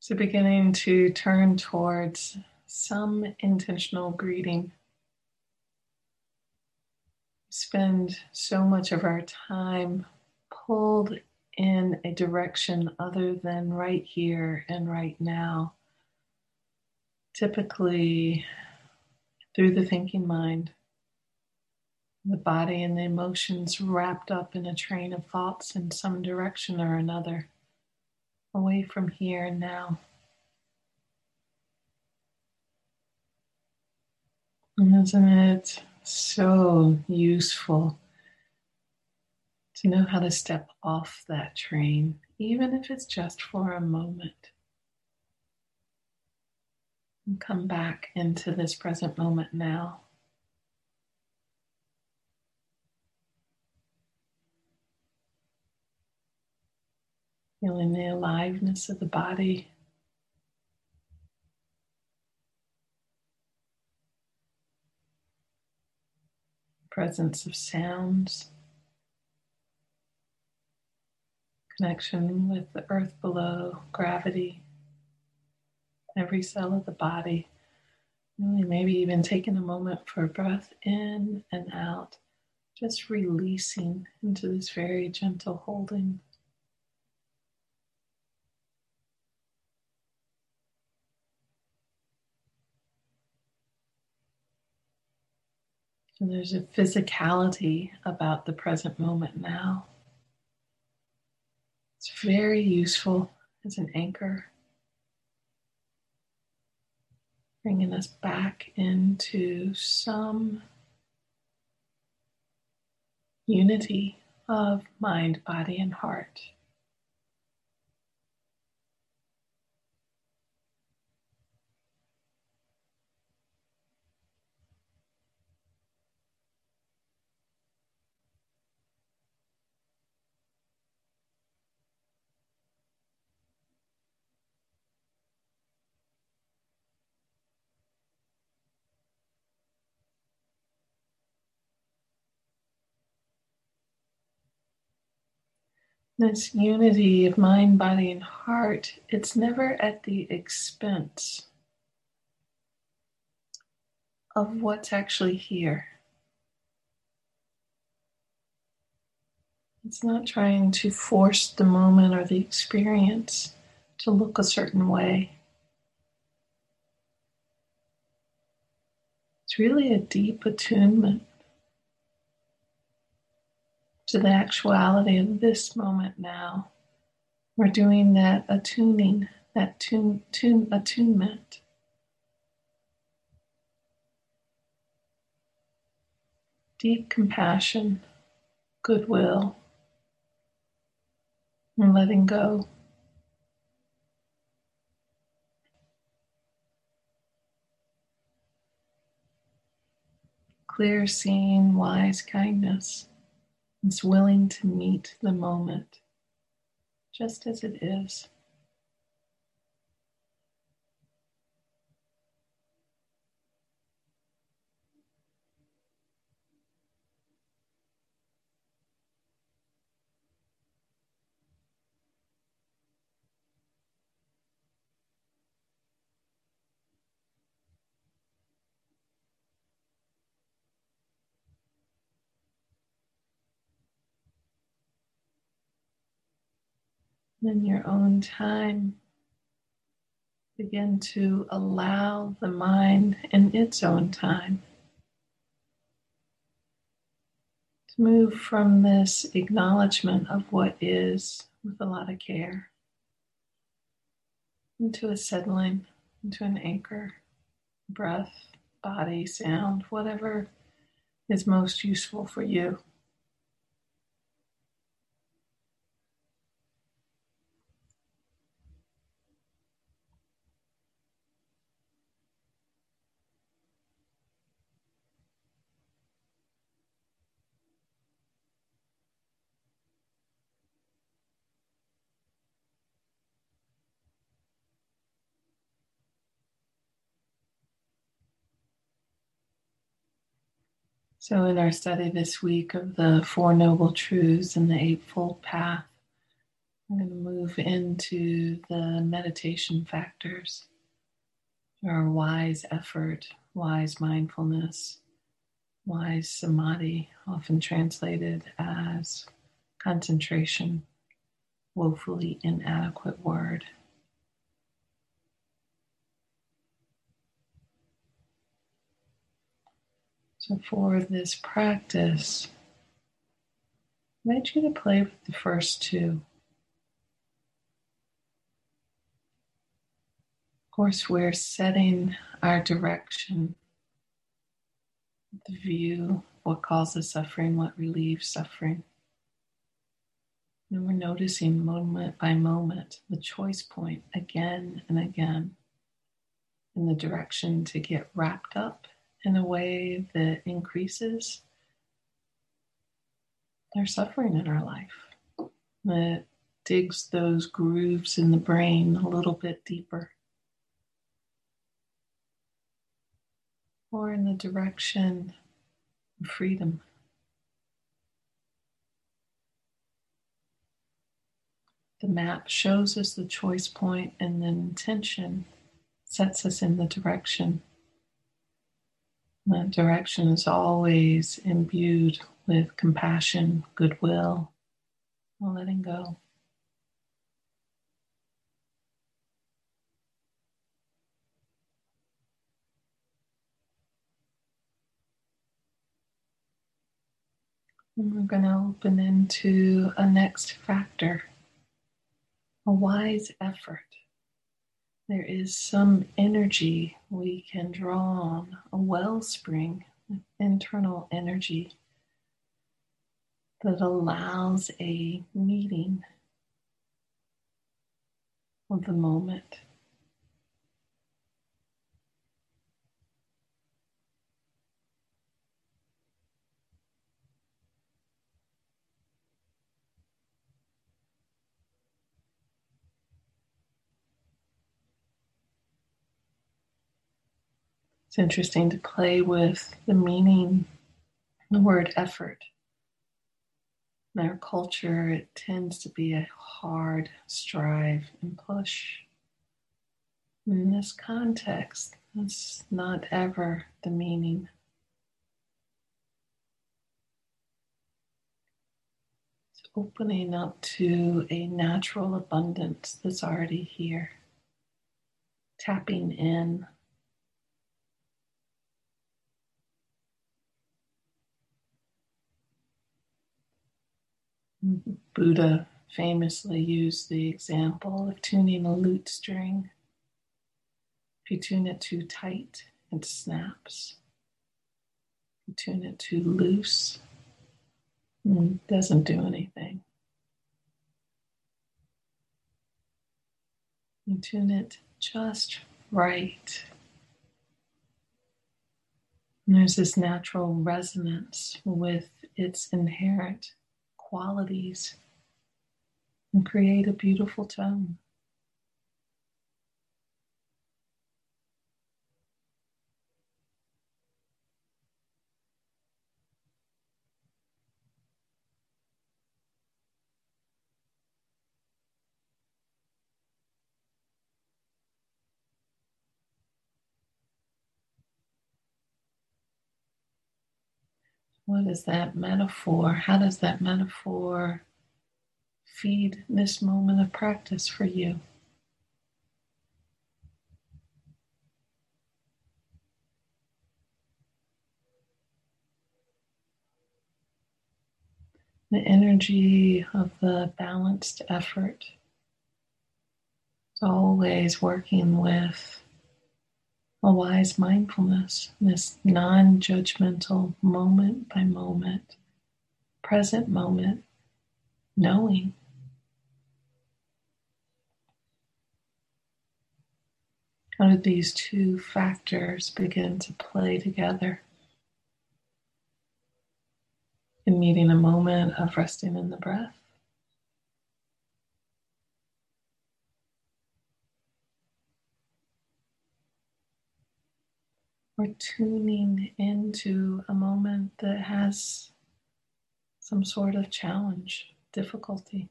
So, beginning to turn towards some intentional greeting. spend so much of our time pulled in a direction other than right here and right now, typically through the thinking mind. The body and the emotions wrapped up in a train of thoughts in some direction or another, away from here and now. Isn't it so useful to know how to step off that train, even if it's just for a moment. And come back into this present moment now. Feeling the aliveness of the body. Presence of sounds. connection with the earth below, gravity, every cell of the body. Really, maybe even taking a moment for a breath in and out, just releasing into this very gentle holding. There's a physicality about the present moment now. It's very useful as an anchor, bringing us back into some unity of mind, body, and heart. This unity of mind, body, and heart, it's never at the expense of what's actually here. It's not trying to force the moment or the experience to look a certain way. It's really a deep attunement to the actuality of this moment now. We're doing that attuning, that tune, tune, attunement. Deep compassion, goodwill, and letting go. Clear seeing, wise kindness is willing to meet the moment just as it is. In your own time, begin to allow the mind in its own time to move from this acknowledgement of what is with a lot of care into a settling, into an anchor, breath, body, sound, whatever is most useful for you. So, in our study this week of the Four Noble Truths and the Eightfold Path, I'm going to move into the meditation factors our wise effort, wise mindfulness, wise samadhi, often translated as concentration, woefully inadequate word. So, for this practice, I invite you to play with the first two. Of course, we're setting our direction, the view, what causes suffering, what relieves suffering. And we're noticing moment by moment the choice point again and again in the direction to get wrapped up in a way that increases their suffering in our life, that digs those grooves in the brain a little bit deeper. Or in the direction of freedom. The map shows us the choice point, and then intention sets us in the direction. That direction is always imbued with compassion, goodwill, and letting go. And we're going to open into a next factor a wise effort. There is some energy we can draw on, a wellspring, internal energy that allows a meeting of the moment. It's interesting to play with the meaning, the word effort. In our culture, it tends to be a hard strive and push. In this context, that's not ever the meaning. It's opening up to a natural abundance that's already here, tapping in Buddha famously used the example of tuning a lute string. If you tune it too tight, it snaps. If you tune it too loose, mm, it doesn't do anything. You tune it just right. And there's this natural resonance with its inherent qualities and create a beautiful tone. What is that metaphor? How does that metaphor feed this moment of practice for you? The energy of the balanced effort is always working with a wise mindfulness, this non judgmental moment by moment, present moment, knowing. How do these two factors begin to play together? In meeting a moment of resting in the breath. We're tuning into a moment that has some sort of challenge, difficulty.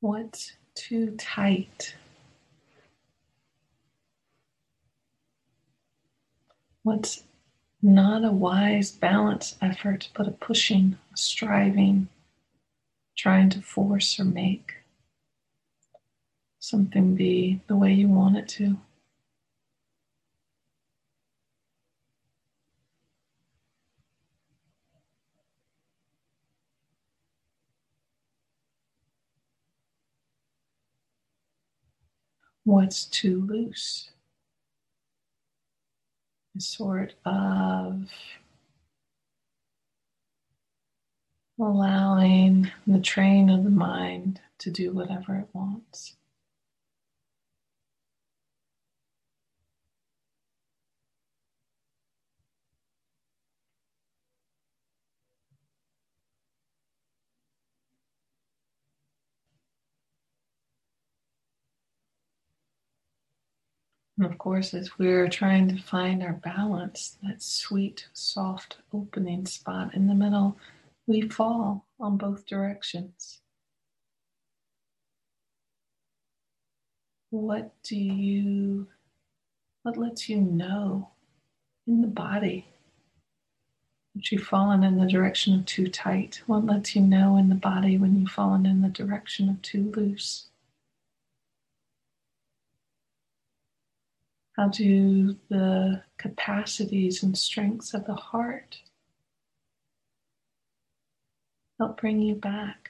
What's too tight? What's not a wise balance effort, but a pushing, a striving, trying to force or make something be the way you want it to? What's too loose. A sort of allowing the train of the mind to do whatever it wants. And of course, as we're trying to find our balance, that sweet, soft opening spot in the middle, we fall on both directions. What do you, what lets you know in the body that you've fallen in the direction of too tight? What lets you know in the body when you've fallen in the direction of too loose? How do the capacities and strengths of the heart help bring you back?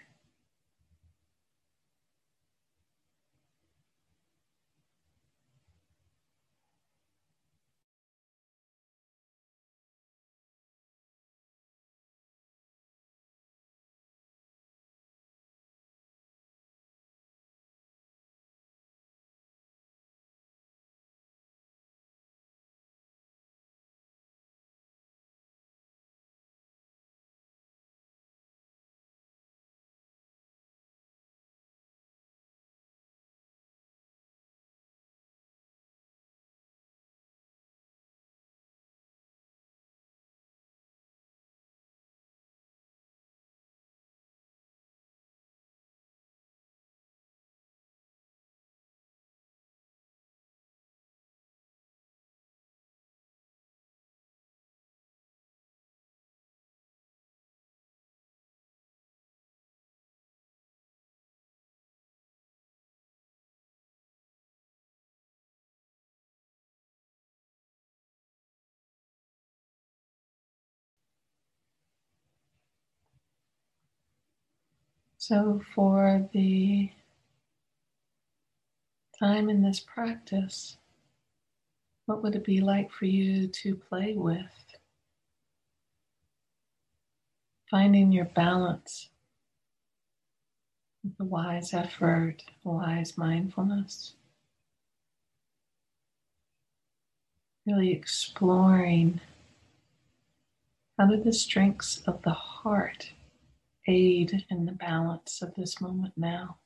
So, for the time in this practice, what would it be like for you to play with? Finding your balance with the wise effort, wise mindfulness. Really exploring how do the strengths of the heart aid in the balance of this moment now.